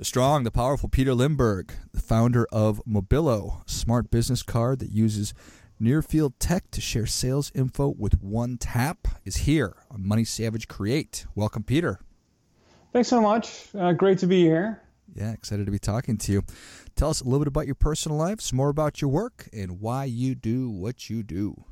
The strong, the powerful Pieter Lindbergh, the founder of Mobilo, smart business card that uses near field tech to share sales info with one tap, is here on Money Savage Create. Welcome, Pieter. Thanks so much. Uh, great to be here. Yeah, excited to be talking to you. Tell us a little bit about your personal life, some more about your work, and why you do what you do.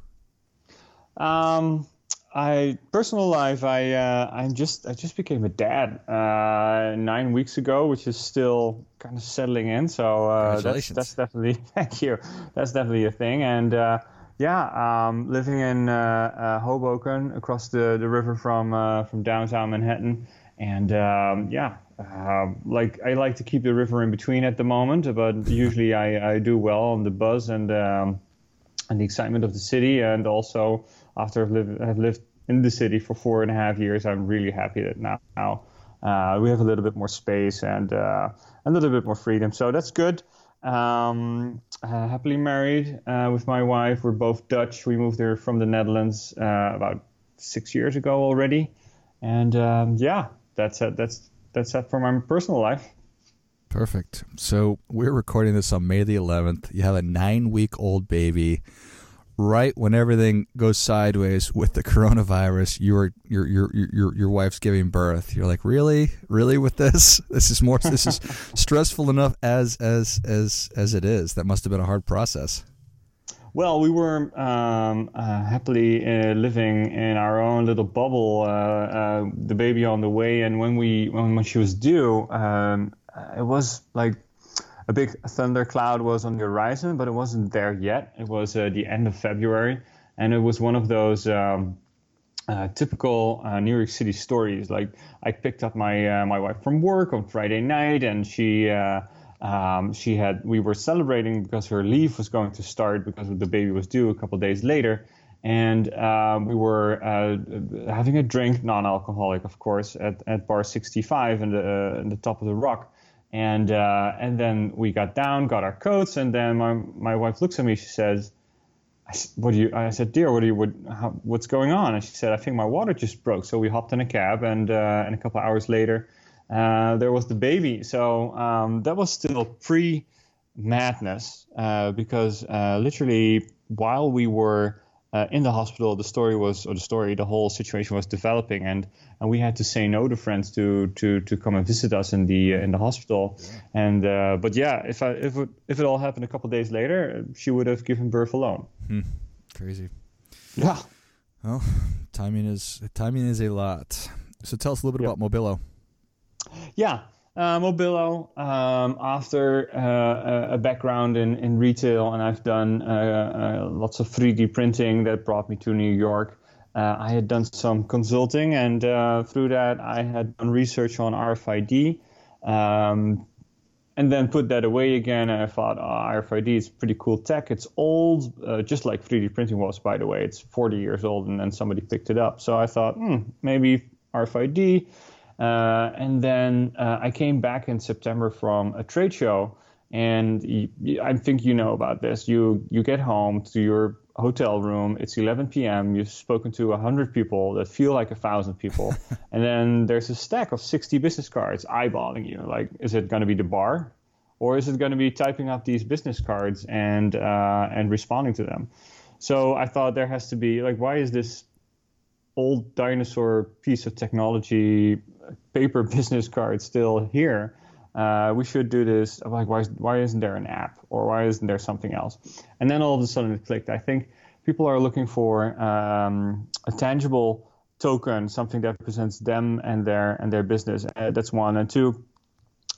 Um, I personal life, I uh, I just I just became a dad uh, nine weeks ago, which is still kind of settling in. So uh, that's that's definitely thank you. That's definitely a thing. And uh, yeah, um, living in uh, uh, Hoboken, across the, the river from from downtown Manhattan, and um, yeah, like I like to keep the river in between at the moment, but usually I, I do well on the buzz and um, and the excitement of the city, and also after I've lived, I've lived in the city for four and a half years, I'm really happy that now, now uh, we have a little bit more space and uh, a little bit more freedom. So that's good. Um, uh, happily married uh, with my wife. We're both Dutch. We moved here from the Netherlands uh, about six years ago already. And um, yeah, that's it. That's that's it for my personal life. Perfect. So we're recording this on May the 11th. You have a nine week old baby right when everything goes sideways with the coronavirus, your your your your your wife's giving birth. You're like, really, really with this? This is more. This is stressful enough as as as as it is. That must have been a hard process. Well, we were um, uh, happily uh, living in our own little bubble. Uh, uh the baby on the way, and when we when, when she was due, um, it was like a big thundercloud was on the horizon, but it wasn't there yet. It was uh, the end of February, and it was one of those um, uh, typical uh, New York City stories. Like I picked up my uh, my wife from work on Friday night, and she. Uh, um, she had we were celebrating because her leave was going to start because the baby was due a couple days later and uh, we were uh, having a drink, non-alcoholic, of course, at, at bar 65 in the uh, in the top of the rock and uh, and then we got down, got our coats, and then my my wife looks at me. She says, "What do you?" I said, "Dear, what do you? What, how, what's going on?" And she said, "I think my water just broke." So we hopped in a cab, and uh, and a couple hours later, uh, there was the baby. So um, that was still pre madness uh, because uh, literally while we were uh, in the hospital, the story was, or the story, the whole situation was developing, and and we had to say no to friends to to to come and visit us in the uh, in the hospital. Yeah. And uh, but yeah, if I if it if it all happened a couple days later, she would have given birth alone. Hmm. Crazy. Yeah. Well, timing is timing is a lot. So tell us a little bit yep. about Mobilo. Yeah. Uh, Mobilo, um, after uh, a background in, in retail, and I've done uh, uh lots of 3D printing that brought me to New York. Uh, I had done some consulting, and uh, through that, I had done research on RFID, um, and then put that away again. And I thought, oh, RFID is pretty cool tech. It's old, just like 3D printing was, by the way. It's 40 years old, and then somebody picked it up. So I thought, hmm, maybe RFID. Uh, and then uh, I came back in September from a trade show, and I think you know about this. You you get home to your hotel room. It's 11 p.m. You've spoken to 100 people that feel like a thousand people, and then there's a stack of 60 business cards eyeballing you. Like, is it going to be the bar, or is it going to be typing up these business cards and uh, and responding to them? So I thought there has to be like, why is this old dinosaur piece of technology paper business card still here. Uh, we should do this. like, why, why isn't there an app or why isn't there something else? And then all of a sudden it clicked. I think people are looking for um, a tangible token, something that represents them and their and their business. Uh, that's one. And two,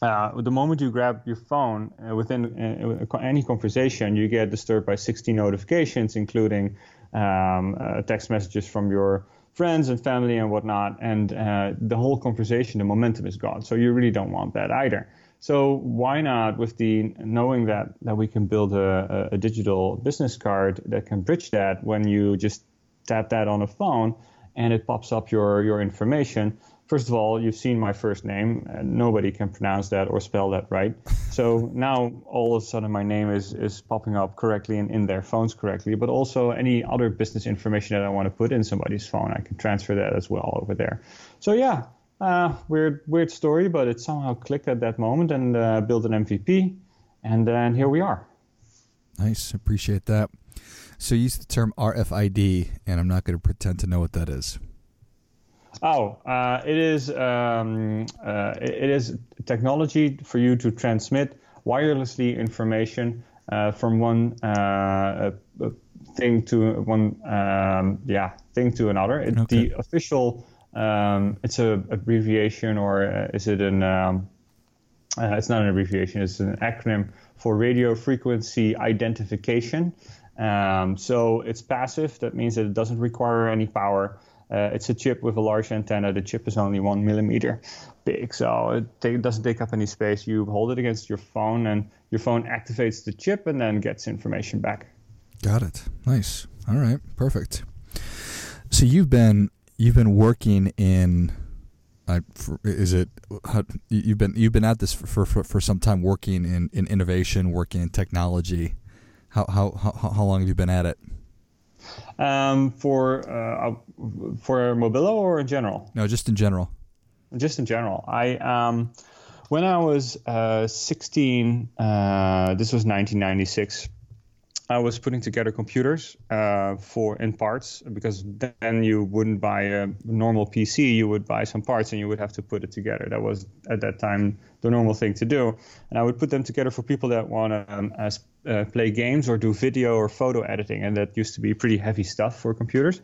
uh, the moment you grab your phone uh, within uh, any conversation, you get disturbed by 60 notifications, including um, uh, text messages from your friends and family and whatnot. And uh, the whole conversation, the momentum is gone. So you really don't want that either. So why not, with the knowing that that we can build a, a digital business card that can bridge that when you just tap that on a phone and it pops up your your information first of all, you've seen my first name. And nobody can pronounce that or spell that right. So now all of a sudden my name is, is popping up correctly and in their phones correctly. But also any other business information that I want to put in somebody's phone, I can transfer that as well over there. So yeah, uh, weird weird story, but it somehow clicked at that moment and uh, built an MVP, and then here we are. Nice, appreciate that. So you use the term RFID, and I'm not going to pretend to know what that is. Oh, uh, it is um, uh, it is technology for you to transmit wirelessly information uh, from one uh, thing to one um, yeah thing to another. It, okay. The official um, it's a abbreviation or uh, is it an um, uh, it's not an abbreviation. It's an acronym for radio frequency identification. Um, so it's passive. That means that it doesn't require any power. Uh, it's a chip with a large antenna. The chip is only one millimeter big, so it doesn't take up any space. You hold it against your phone, and your phone activates the chip and then gets information back. Got it. Nice. All right. Perfect. So you've been you've been working in. For, is it you've been you've been at this for, for, for some time working in, in innovation, working in technology. How, how how how long have you been at it? Um, for uh, for Mobilo or in general? No, just in general. Just in general. I um, when I was uh, 16, uh, this was 1996. I was putting together computers uh, for in parts because then you wouldn't buy a normal PC. You would buy some parts and you would have to put it together. That was at that time the normal thing to do. And I would put them together for people that want to um, uh, play games or do video or photo editing, and that used to be pretty heavy stuff for computers.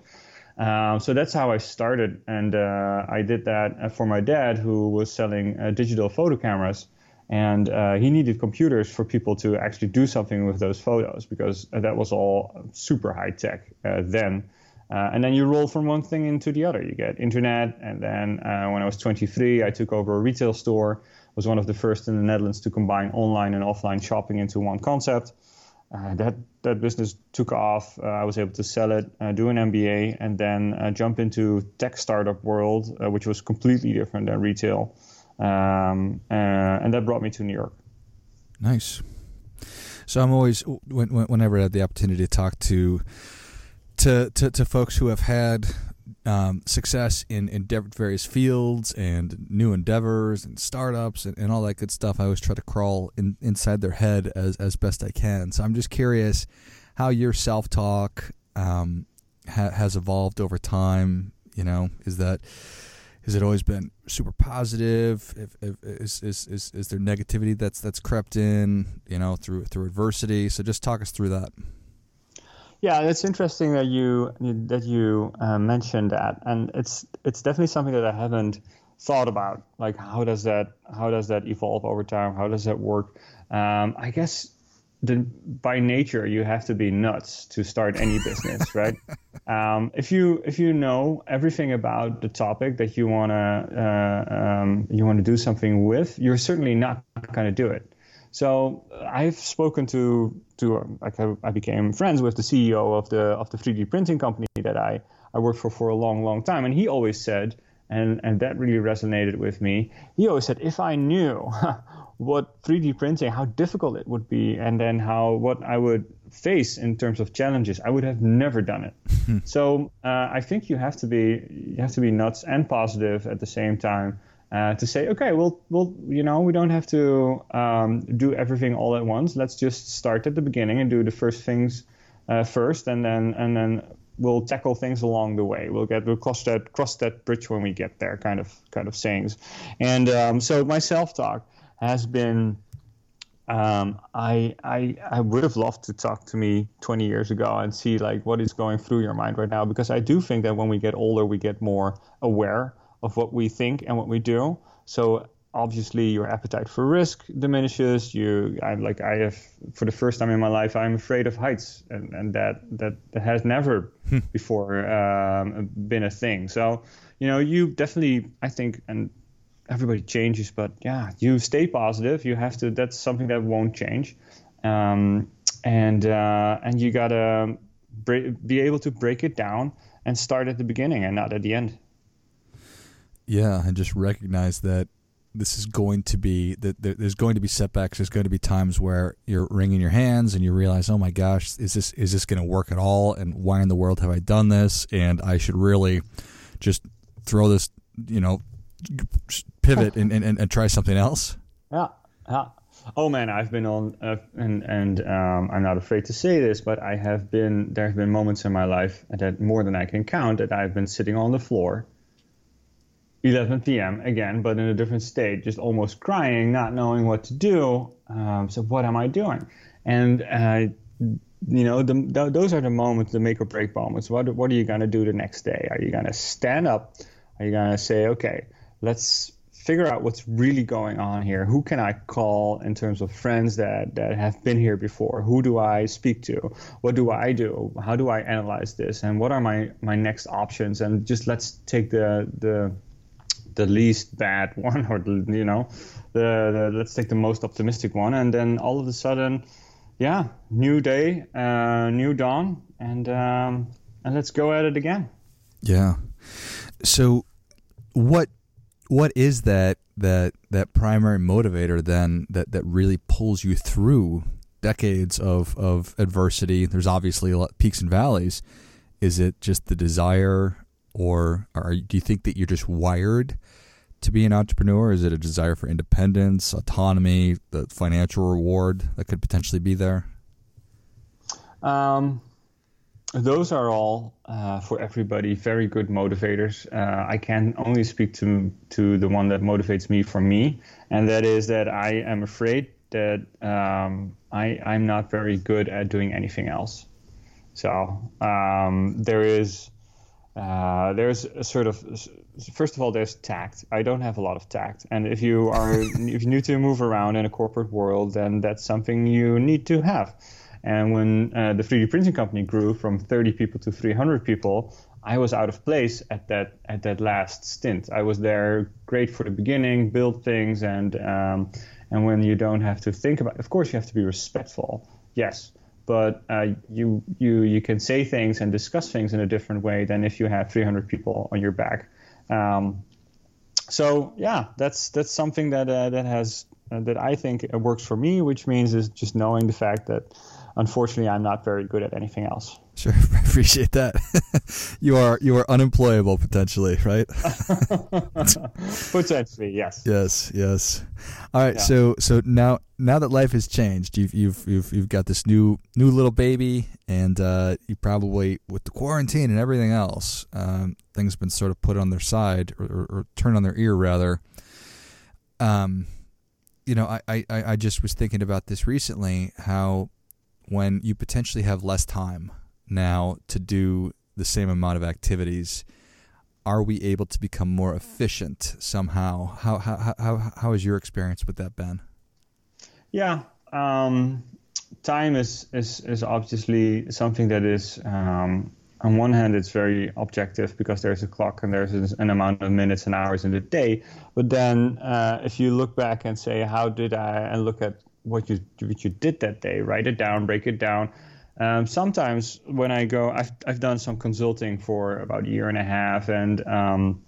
Um, so that's how I started, and uh, I did that uh, for my dad, who was selling uh, digital photo cameras and uh, he needed computers for people to actually do something with those photos because that was all super high tech uh, then. Uh, and then you roll from one thing into the other. You get internet, and then uh, when I was 23, I took over a retail store. Was one of the first in the Netherlands to combine online and offline shopping into one concept. Uh, that that business took off. Uh, I was able to sell it, do an MBA, and then jump into tech startup world, which was completely different than retail um, uh, and that brought me to New York. Nice. So I'm always when, whenever I have the opportunity to talk to to to, to folks who have had um, success in, in various fields and new endeavors and startups and, and all that good stuff. I always try to crawl in, inside their head as, as best I can. So I'm just curious how your self talk um, ha- has evolved over time. You know, is that has it always been super positive? If, if, is, is, is, is there negativity that's that's crept in, you know, through through adversity? So just talk us through that. Yeah, it's interesting that you that you uh, mentioned that, and it's it's definitely something that I haven't thought about. Like, how does that how does that evolve over time? How does that work? Um, I guess the, by nature you have to be nuts to start any business, right? Um, if you if you know everything about the topic that you wanna uh, um, you want to do something with, you're certainly not going to do it. So I've spoken to to like I, I became friends with the CEO of the of the 3D printing company that I I worked for for a long long time, and he always said, and and that really resonated with me. He always said, if I knew what 3D printing, how difficult it would be, and then how what I would face in terms of challenges, I would have never done it. so uh, I think you have to be you have to be nuts and positive at the same time uh, to say, okay, well, well, you know, we don't have to um, do everything all at once. Let's just start at the beginning and do the first things uh, first, and then and then we'll tackle things along the way. We'll get we'll cross that cross that bridge when we get there, kind of kind of sayings. And um, so my self talk has been um, I, I I would have loved to talk to me 20 years ago and see like what is going through your mind right now because I do think that when we get older we get more aware of what we think and what we do. So obviously your appetite for risk diminishes. You I like I have for the first time in my life I'm afraid of heights and, and that, that that has never hmm. before um, been a thing. So you know you definitely I think and everybody changes, but yeah, you stay positive. You have to. That's something that won't change, um, and uh, and you gotta be able to break it down and start at the beginning and not at the end. Yeah, and just recognize that this is going to be that there's going to be setbacks. There's going to be times where you're wringing your hands and you realize, oh my gosh, is this is this going to work at all? And why in the world have I done this? And I should really just throw this, you know, pivot and, and, and try something else? Yeah, yeah. Oh man, I've been on, uh, and and um, I'm not afraid to say this, but I have been. There have been moments in my life that more than I can count that I've been sitting on the floor, 11 p.m. again, but in a different state, just almost crying, not knowing what to do. Um, so what am I doing? And uh, you know, the, those are the moments, the make or break moments. What what are you gonna do the next day? Are you gonna stand up? Are you gonna say, okay, let's figure out what's really going on here. Who can I call in terms of friends that, that have been here before? Who do I speak to? What do I do? How do I analyze this? And what are my, my next options? And just let's take the the the least bad one, or you know, the, the let's take the most optimistic one. And then all of a sudden, yeah, new day, uh, new dawn, and um, and let's go at it again. Yeah. So, what what is that that that primary motivator then that that really pulls you through decades of of adversity? There's obviously a lot peaks and valleys. Is it just the desire, or do you think that you're just wired to be an entrepreneur? Is it a desire for independence, autonomy, the financial reward that could potentially be there? Um, those are all uh, for everybody very good motivators. Uh, I can only speak to to the one that motivates me for me, and that is that I am afraid that um, I I'm not very good at doing anything else. So um, there is uh, there's a sort of first of all there's tact. I don't have a lot of tact, and if you are if you need to move around in a corporate world, then that's something you need to have. And when uh, the 3D printing company grew from 30 people to 300 people, I was out of place at that at that last stint. I was there, great for the beginning, build things, and um, and when you don't have to think about, of course, you have to be respectful, yes, but uh, you you you can say things and discuss things in a different way than if you have 300 people on your back. Um, so yeah, that's that's something that uh, that has uh, that I think works for me, which means is just knowing the fact that unfortunately, I'm not very good at anything else. Sure, I appreciate that. you are you are unemployable potentially, right? potentially, yes. Yes, yes. All right, yeah. so so now now that life has changed, you've you've you've you've got this new new little baby, and uh, you probably with the quarantine and everything else, um, things have been sort of put on their side or, or, or turned on their ear rather. Um, you know, I, I I just was thinking about this recently. How when you potentially have less time now to do the same amount of activities, are we able to become more efficient somehow? How how how how is your experience with that, Ben? Yeah, um, time is, is is obviously something that is um, on one hand it's very objective because there's a clock and there's an amount of minutes and hours in the day. But then uh, if you look back and say, how did I, and look at what you what you did that day. Write it down, break it down. Um, sometimes when I go, I've I've done some consulting for about a year and a half, and um,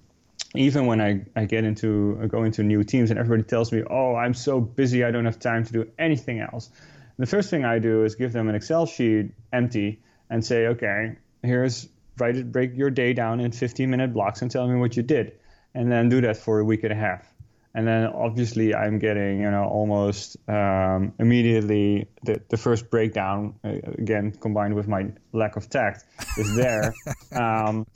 even when I, I get into I go into new teams and everybody tells me, oh, I'm so busy, I don't have time to do anything else. The first thing I do is give them an Excel sheet empty and say, okay, here's write it, break your day down in 15 minute blocks and tell me what you did, and then do that for a week and a half and then obviously I'm getting you know almost um, immediately the, the first breakdown uh, again combined with my lack of tact is there um,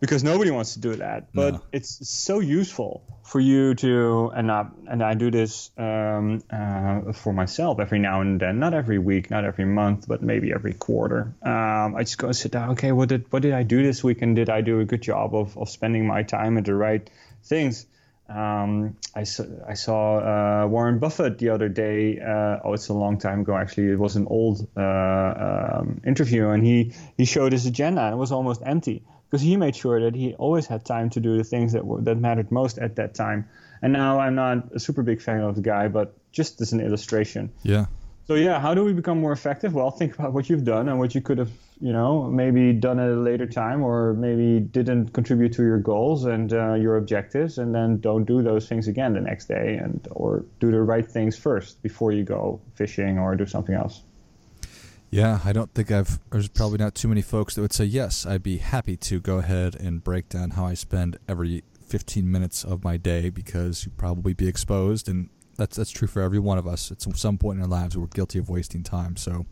because nobody wants to do that. But no. it's so useful for you to and I, and I do this um, uh, for myself every now and then not every week not every month but maybe every quarter. Um, I just go and sit down okay what did what did I do this week? And did I do a good job of, of spending my time at the right things um, I saw, I saw uh, Warren Buffett the other day. Uh, oh, it's a long time ago actually. It was an old uh, um, interview, and he he showed his agenda, and it was almost empty because he made sure that he always had time to do the things that were, that mattered most at that time. And now I'm not a super big fan of the guy, but just as an illustration. Yeah. So yeah, how do we become more effective? Well, think about what you've done and what you could have, you know, maybe done at a later time, or maybe didn't contribute to your goals and uh, your objectives, and then don't do those things again the next day, and or do the right things first before you go fishing or do something else. Yeah, I don't think I've. There's probably not too many folks that would say yes. I'd be happy to go ahead and break down how I spend every 15 minutes of my day because you'd probably be exposed and that's that's true for every one of us. At some point in our lives, we're guilty of wasting time. So,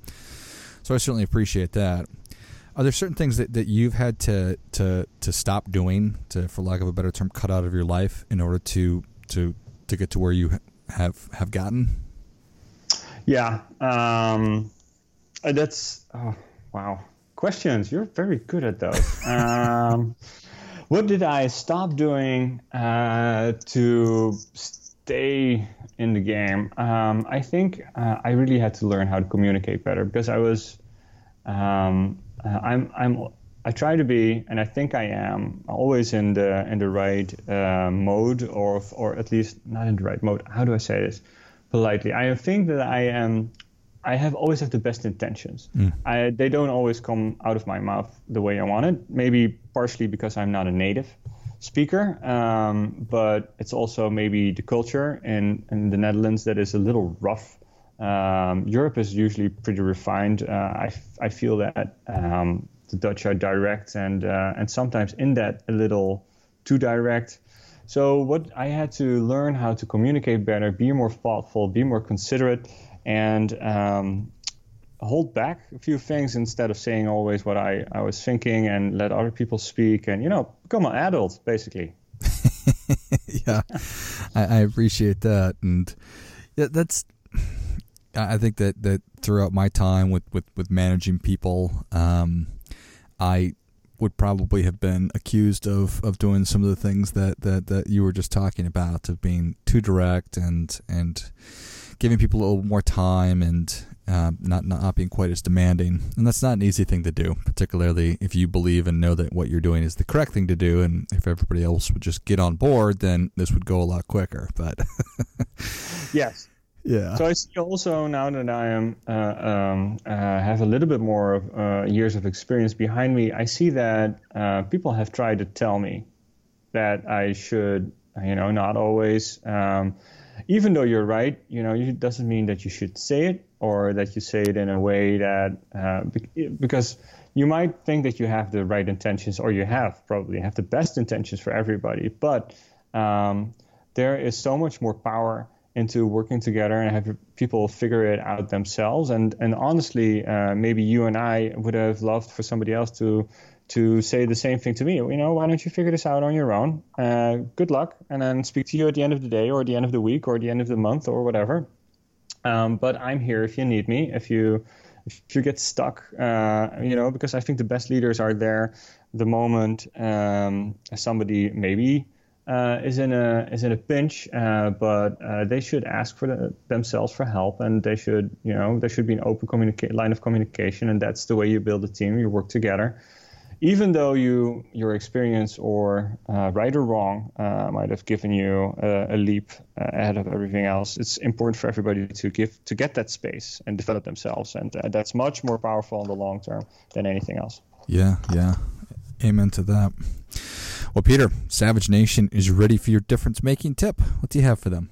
so I certainly appreciate that. Are there certain things that, that you've had to, to to stop doing, to, for lack of a better term, cut out of your life in order to to to get to where you have have gotten? Yeah, um, uh, that's oh, wow. Questions. You're very good at those. um, what did I stop doing uh, to stay in the game, um, I think uh, I really had to learn how to communicate better because I was, um, uh, I'm, I'm, I try to be, and I think I am always in the in the right uh, mode, or or at least not in the right mode. How do I say this politely? I think that I am. I have always have the best intentions. Mm. I, they don't always come out of my mouth the way I want it. Maybe partially because I'm not a native speaker, um, but it's also maybe the culture in, in the Netherlands that is a little rough. Um, Europe is usually pretty refined. Uh, I, I feel that um, the Dutch are direct and uh, and sometimes in that a little too direct. So what I had to learn how to communicate better, be more thoughtful, be more considerate, and um, hold back a few things instead of saying always what I, I was thinking and let other people speak and, you know, become an adult, basically. yeah, I, I, appreciate that. And yeah, that's, I think that, that throughout my time with, with, with managing people, um, I would probably have been accused of, of doing some of the things that, that, that you were just talking about, of being too direct and, and giving people a little more time and, uh, not not being quite as demanding, and that's not an easy thing to do, particularly if you believe and know that what you're doing is the correct thing to do. And if everybody else would just get on board, then this would go a lot quicker. But yes, yeah. So I see also now that I am uh, um, uh, have a little bit more of uh, years of experience behind me, I see that uh, people have tried to tell me that I should, you know, not always. Um, even though you're right, you know, it doesn't mean that you should say it or that you say it in a way that uh, because you might think that you have the right intentions or you have probably have the best intentions for everybody but um, there is so much more power into working together and have people figure it out themselves. And and honestly uh, maybe you and I would have loved for somebody else to to say the same thing to me. You know why don't you figure this out on your own? Uh, good luck and then speak to you at the end of the day or the end of the week or the end of the month or whatever. Um, but I'm here if you need me. If you if you get stuck, uh, you know, because I think the best leaders are there the moment um, somebody maybe uh, is in a is in a pinch, uh, but uh, they should ask for the, themselves for help, and they should you know there should be an open communica- line of communication, and that's the way you build a team. You work together even though you your experience or uh, right or wrong uh, might have given you a, a leap uh, ahead of everything else, it's important for everybody to give to get that space and develop themselves, and that's much more powerful in the long term than anything else. Yeah, yeah, amen to that. Well, Pieter, Savage Nation is ready for your difference making tip. What do you have for them?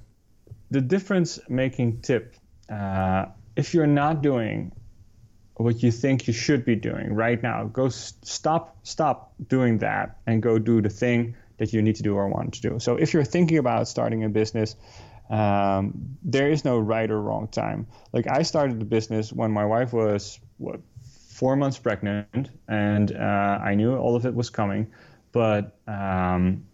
The difference making tip. Uh, if you're not doing what you think you should be doing right now. Go stop stop doing that and go do the thing that you need to do or want to do. So if you're thinking about starting a business, um, there is no right or wrong time. Like I started the business when my wife was what four months pregnant, and uh, I knew all of it was coming, but um,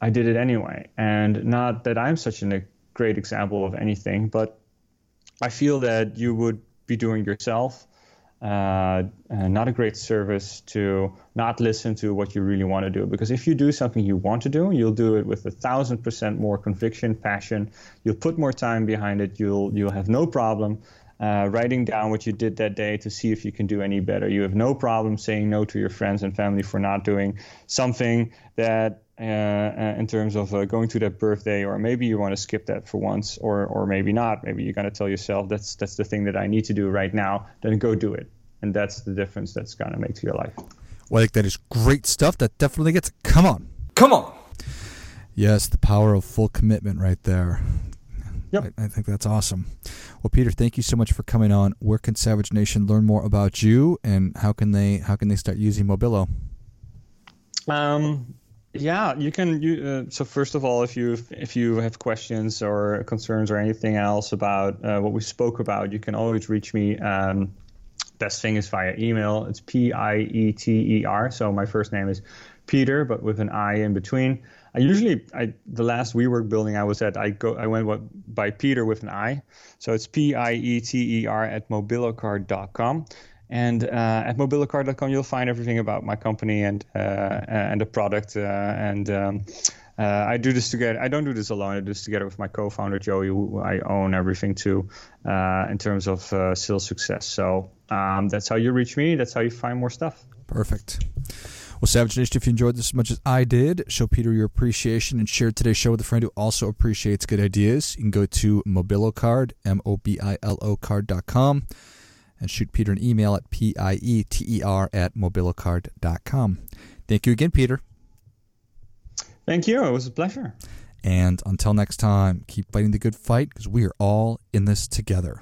I did it anyway. And not that I'm such a great example of anything, but I feel that you would be doing yourself uh, not a great service to not listen to what you really want to do. Because if you do something you want to do, you'll do it with a thousand percent more conviction, passion. You'll put more time behind it. You'll you'll have no problem uh, writing down what you did that day to see if you can do any better. You have no problem saying no to your friends and family for not doing something that, uh, uh in terms of uh, going to that birthday, or maybe you want to skip that for once, or or maybe not. Maybe you're gonna tell yourself that's that's the thing that I need to do right now. Then go do it, and that's the difference that's gonna make to your life. Well, I think that is great stuff. That definitely gets. Come on, come on. Yes, the power of full commitment right there. Yep. I, I, think that's awesome. Well, Pieter, thank you so much for coming on. Where can Savage Nation learn more about you, and how can they how can they start using Mobilo? Um, yeah, you can. You, uh, so first of all, if you if you have questions or concerns or anything else about uh, what we spoke about, you can always reach me. Um, best thing is via email. It's P I E T E R. So my first name is Peter, but with an I in between. I usually I the last WeWork building I was at I go I went what, by Peter with an I, so it's P I E T E R at mobilocard.com. And uh, at mobilocard.com you'll find everything about my company and uh, and the product uh, and. Um, uh, I do this together. I don't do this alone. I do this together with my co-founder Joey, who I own everything to uh, in terms of uh, sales success. So um, that's how you reach me. That's how you find more stuff. Perfect. Well, Savage Nation, if you enjoyed this as much as I did, show Pieter your appreciation and share today's show with a friend who also appreciates good ideas. You can go to mobilocard, M O B I L O card.com, and shoot Pieter an email at P I E T E R at mobilocard.com. Thank you again, Pieter. Thank you. It was a pleasure. And until next time, keep fighting the good fight because we are all in this together.